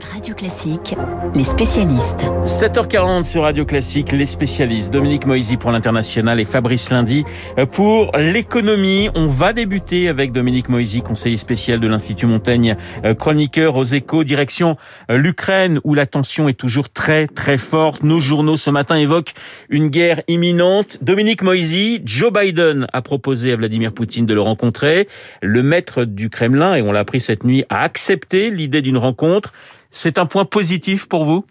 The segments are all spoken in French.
Radio Classique, les spécialistes. 7h40 sur Radio Classique, les spécialistes. Dominique Moisy pour l'international et Fabrice Lundi pour l'économie. On va débuter avec Dominique Moisy, conseiller spécial de l'Institut Montaigne, euh, chroniqueur aux échos, direction euh, l'Ukraine où la tension est toujours très très forte. Nos journaux ce matin évoquent une guerre imminente. Dominique Moisy, Joe Biden a proposé à Vladimir Poutine de le rencontrer. Le maître du Kremlin, et on l'a appris cette nuit, a accepté l'idée d'une rencontre. C'est un point positif pour vous?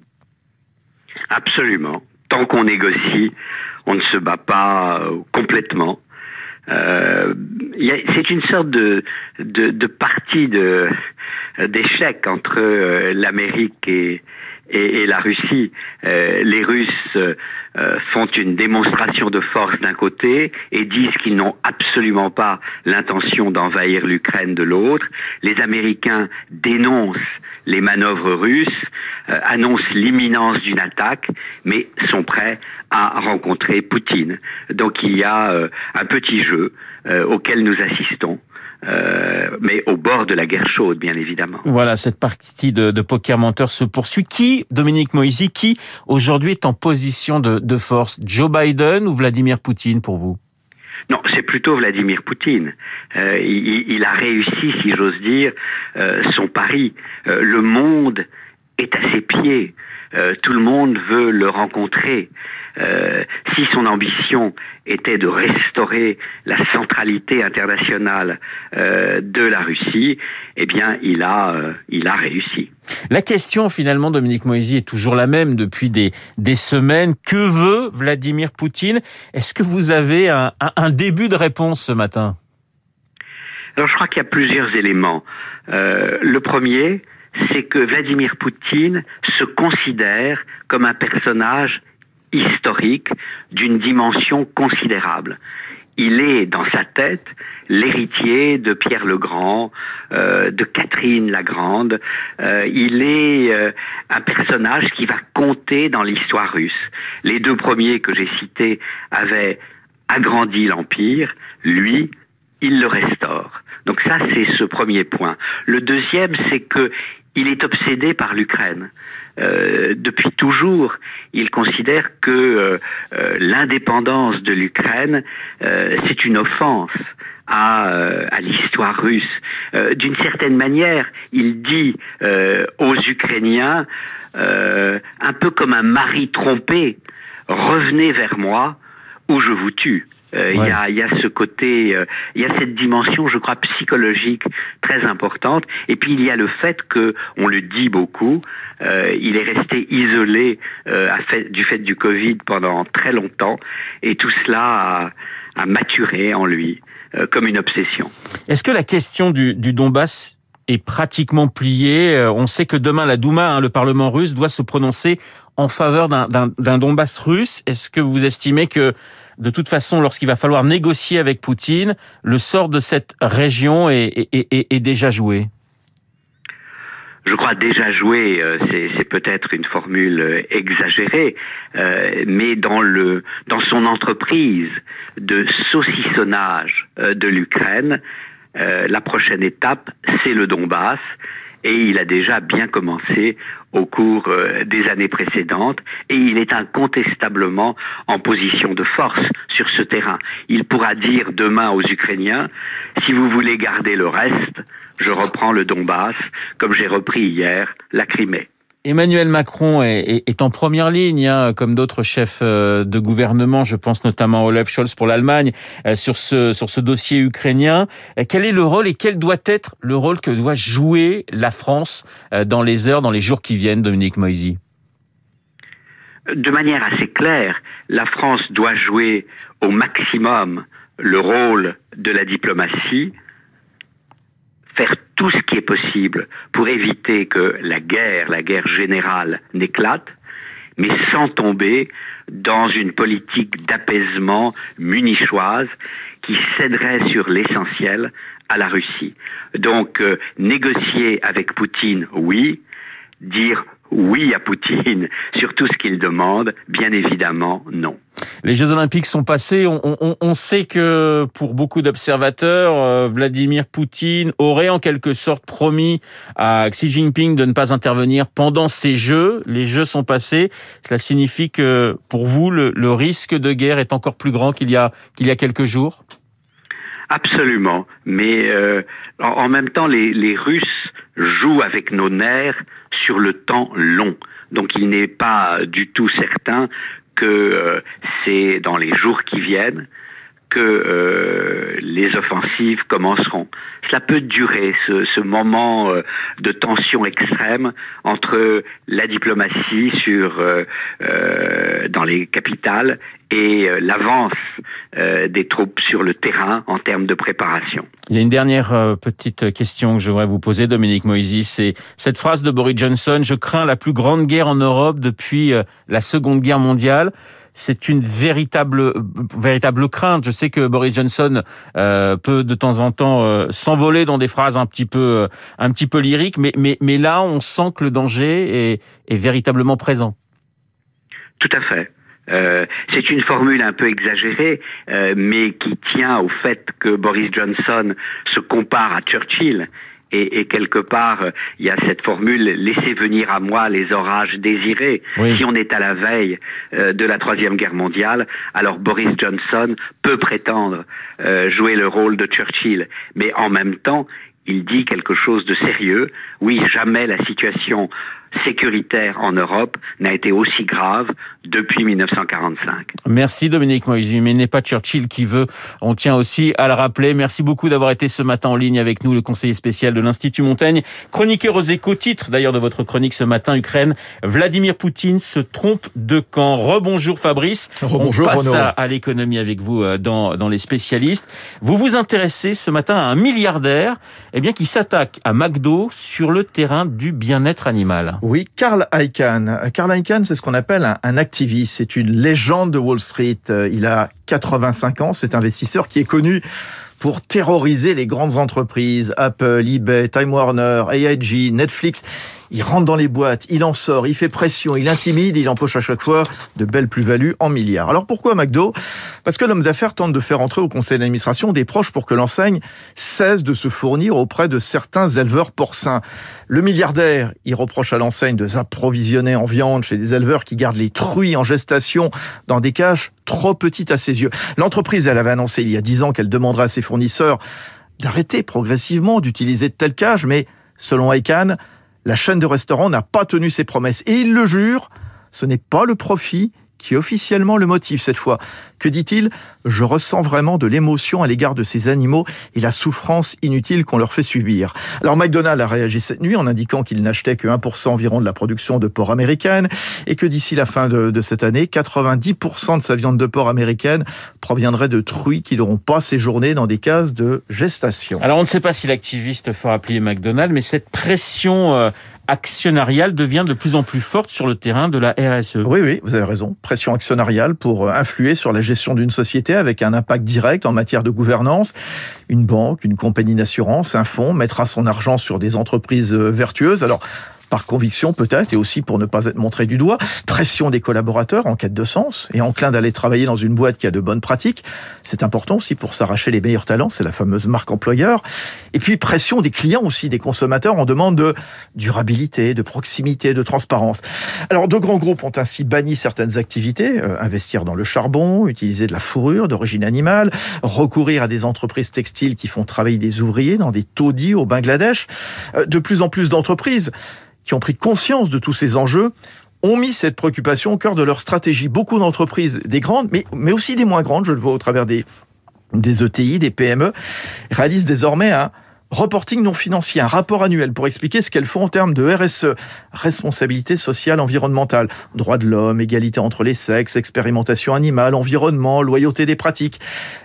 Absolument. Tant qu'on négocie, on ne se bat pas euh, complètement. Euh, c'est une sorte de, de, partie de d'échec entre euh, l'Amérique et, et, la Russie. Les Russes euh, font une démonstration de force d'un côté et disent qu'ils n'ont absolument pas l'intention d'envahir l'Ukraine de l'autre. Les Américains dénoncent les manœuvres russes, euh, annoncent l'imminence d'une attaque, mais sont prêts à rencontrer Poutine. Donc il y a euh, un petit jeu auquel nous assistons. Mais au bord de la guerre chaude, bien évidemment. Voilà, cette partie de, de poker menteur se poursuit. Qui, Dominique Moisy, qui aujourd'hui est en position de, de force Joe Biden ou Vladimir Poutine pour vous? Non, c'est plutôt Vladimir Poutine. Euh, il, a réussi, si j'ose dire, euh, son pari. Euh, le monde est à ses pieds. Euh, tout le monde veut le rencontrer. Euh, si son ambition était de restaurer la centralité internationale euh, de la Russie, eh bien, il a, euh, il a réussi. La question, finalement, Dominique Moisy, est toujours la même depuis des, des semaines. Que veut Vladimir Poutine? Est-ce que vous avez un, un, début de réponse ce matin? Alors, je crois qu'il y a plusieurs éléments. Le premier, c'est que Vladimir Poutine se considère comme un personnage historique d'une dimension considérable. Il est dans sa tête l'héritier de Pierre le Grand, euh, de Catherine la Grande. Euh, il est euh, un personnage qui va compter dans l'histoire russe. Les deux premiers que j'ai cités avaient agrandi l'empire. Lui, il le restaure. Donc ça, c'est ce premier point. Le deuxième, c'est que il est obsédé par l'Ukraine. Euh, depuis toujours, il considère que euh, euh, l'indépendance de l'Ukraine, c'est une offense à l'histoire russe. D'une certaine manière, il dit aux Ukrainiens, un peu comme un mari trompé, revenez vers moi ou je vous tue. Euh, il ouais. y, a, y, a, ce côté, euh, il y a cette dimension, je crois, psychologique très importante. Et puis il y a le fait que, on le dit beaucoup, euh, il est resté isolé fait, du fait du Covid pendant très longtemps, et tout cela a, a maturé en lui comme une obsession. Est-ce que la question du, du Donbass est pratiquement pliée On sait que demain la Douma, hein, le Parlement russe, doit se prononcer en faveur d'un Donbass russe. Est-ce que vous estimez que de toute façon, lorsqu'il va falloir négocier avec Poutine, le sort de cette région est, déjà joué. Je crois déjà joué, euh, c'est peut-être une formule exagérée, euh, mais dans le dans son entreprise de saucissonnage euh, de l'Ukraine, la prochaine étape, c'est le Donbass et il a déjà bien commencé au cours euh, des années précédentes et il est incontestablement en position de force sur ce terrain. Il pourra dire demain aux Ukrainiens, si vous voulez garder le reste, je reprends le Donbass comme j'ai repris hier la Crimée. Emmanuel Macron est, en première ligne, hein, comme d'autres chefs euh, de gouvernement. Je pense notamment à Olaf Scholz pour l'Allemagne euh, sur ce sur ce dossier ukrainien. Euh, quel est le rôle et quel doit être le rôle que doit jouer la France dans les heures, dans les jours qui viennent, Dominique Moisy? De manière assez claire, la France doit jouer au maximum le rôle de la diplomatie, tout ce qui est possible pour éviter que la guerre, la guerre générale, n'éclate, mais sans tomber dans une politique d'apaisement munichoise qui céderait sur l'essentiel à la Russie. Donc, euh, négocier avec Poutine, oui, dire oui à Poutine sur tout ce qu'il demande Bien évidemment, non. Les Jeux Olympiques sont passés. On, sait que pour beaucoup d'observateurs, euh, Vladimir Poutine aurait en quelque sorte promis à Xi Jinping de ne pas intervenir pendant ces Jeux. Les Jeux sont passés. Cela signifie que pour vous, le, risque de guerre est encore plus grand qu'il y a qu'il y a quelques jours? Absolument. Mais euh, en, même temps, les, Russes jouent avec nos nerfs sur le temps long. Donc il n'est pas du tout certain que euh, c'est dans les jours qui viennent que euh, les offensives commenceront. Cela peut durer, ce, ce moment euh, de tension extrême entre la diplomatie sur dans les capitales et l'avance des troupes sur le terrain en termes de préparation. Il y a une dernière petite question que je voudrais vous poser, Dominique Moisy, c'est cette phrase de Boris Johnson, je crains la plus grande guerre en Europe depuis la Seconde Guerre mondiale c'est une véritable véritable crainte. Je sais que Boris Johnson euh, peut de temps en temps euh, s'envoler dans des phrases un petit peu euh, un petit peu lyriques, mais mais mais là on sent que le danger est, est véritablement présent. Tout à fait. c'est une formule un peu exagérée, mais qui tient au fait que Boris Johnson se compare à Churchill et, et, quelque part, il y a cette formule laissez venir à moi les orages désirés. Si on est à la veille euh, de la troisième guerre mondiale, alors Boris Johnson peut prétendre euh, jouer le rôle de Churchill, mais en même temps, il dit quelque chose de sérieux. Oui, jamais la situation sécuritaire en Europe n'a été aussi grave depuis 1945. Merci Dominique Moïse, mais n'est pas Churchill qui veut, on tient aussi à le rappeler. Merci beaucoup d'avoir été ce matin en ligne avec nous, le conseiller spécial de l'Institut Montaigne, chroniqueur aux échos, titre d'ailleurs de votre chronique ce matin, Ukraine, Vladimir Poutine se trompe de camp. Rebonjour Fabrice, Rebonjour on passe à, l'économie avec vous euh, dans, dans les spécialistes. Vous vous intéressez ce matin à un milliardaire eh bien, qui s'attaque à McDo sur le terrain du bien-être animal. Oui, Carl Icahn. Carl Icahn, c'est ce qu'on appelle un, un activiste. C'est une légende de Wall Street. Euh, il a 85 ans. C'est un investisseur qui est connu pour terroriser les grandes entreprises, Apple, eBay, Time Warner, AIG, Netflix. Il rentre dans les boîtes, il en sort, il fait pression, il intimide, il empoche à chaque fois de belles plus-values en milliards. Alors pourquoi McDo? Parce que l'homme d'affaires tente de faire entrer au conseil d'administration des proches pour que l'enseigne cesse de se fournir auprès de certains éleveurs porcins. Le milliardaire, il reproche à l'enseigne de s'approvisionner en viande chez des éleveurs qui gardent les truies en gestation dans des cages trop petites à ses yeux. L'entreprise, elle avait annoncé il y a dix ans qu'elle demanderait à ses fournisseurs d'arrêter progressivement d'utiliser de telles cages, mais selon ICANN, la chaîne de restaurants n'a pas tenu ses promesses. Et il le jure, ce n'est pas le profit qui officiellement le motive cette fois. Que dit-il? Je ressens vraiment de l'émotion à l'égard de ces animaux et la souffrance inutile qu'on leur fait subir. Alors McDonald's a réagi cette nuit en indiquant qu'il n'achetait que 1% environ de la production de porc américaine et que d'ici la fin de, de, cette année, 90% de sa viande de porc américaine proviendrait de truies qui n'auront pas séjourné dans des cases de gestation. Alors on ne sait pas si l'activiste fera plier McDonald's, mais cette pression euh, actionnariale devient de plus en plus forte sur le terrain de la RSE. Oui, oui, vous avez raison. Pression actionnariale pour euh, influer sur la gestion d'une société avec un impact direct en matière de gouvernance. Une banque, une compagnie d'assurance, un fonds mettra son argent sur des entreprises euh, vertueuses. Alors, par conviction peut-être, et aussi pour ne pas être montré du doigt, pression des collaborateurs en quête de sens, et enclin d'aller travailler dans une boîte qui a de bonnes pratiques. C'est important aussi pour s'arracher les meilleurs talents, c'est la fameuse marque employeur. Et puis pression des clients aussi, des consommateurs en demande de durabilité, de proximité, de transparence. Alors de grands groupes ont ainsi banni certaines activités, euh, investir dans le charbon, utiliser de la fourrure d'origine animale, recourir à des entreprises textiles qui font travailler des ouvriers dans des taudis au Bangladesh. Euh, de plus en plus d'entreprises qui ont pris conscience de tous ces enjeux ont mis cette préoccupation au cœur de leur stratégie. Beaucoup d'entreprises, des grandes, mais, mais aussi des moins grandes, je le vois au travers des, des ETI, des PME, réalisent désormais un, reporting non financier, un rapport annuel pour expliquer ce qu'elles font en termes de RSE, responsabilité sociale environnementale, droits de l'homme, égalité entre les sexes, expérimentation animale, environnement, loyauté des pratiques.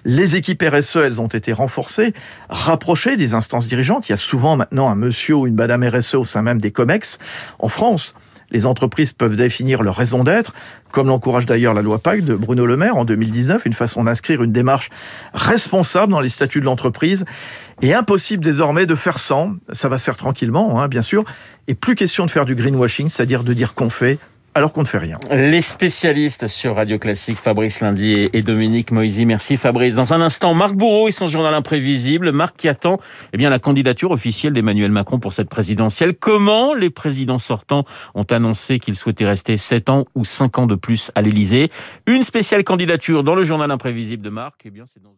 Les équipes RSE, elles ont été renforcées, rapprochées des instances dirigeantes. Il y a souvent maintenant un monsieur ou une madame RSE au sein même des COMEX. En France, Les entreprises peuvent définir leur raison d'être, comme l'encourage d'ailleurs la loi Pacte de Bruno Le Maire en 2019, une façon d'inscrire une démarche responsable dans les statuts de l'entreprise. Et impossible désormais de faire sans, ça va se faire tranquillement, hein, bien sûr, et plus question de faire du greenwashing, c'est-à-dire de dire qu'on fait alors qu'on ne fait rien. Les spécialistes sur Radio Classique, Fabrice Lundi et Dominique Moisy. Merci Fabrice. Dans un instant, Marc Bourreau et son journal imprévisible. Marc qui attend eh bien, la candidature officielle d'Emmanuel Macron pour cette présidentielle. Comment les présidents sortants ont annoncé qu'ils souhaitaient rester 7 ans ou 5 ans de plus à l'Élysée? Une spéciale candidature dans le journal imprévisible de Marc. Eh bien, c'est dans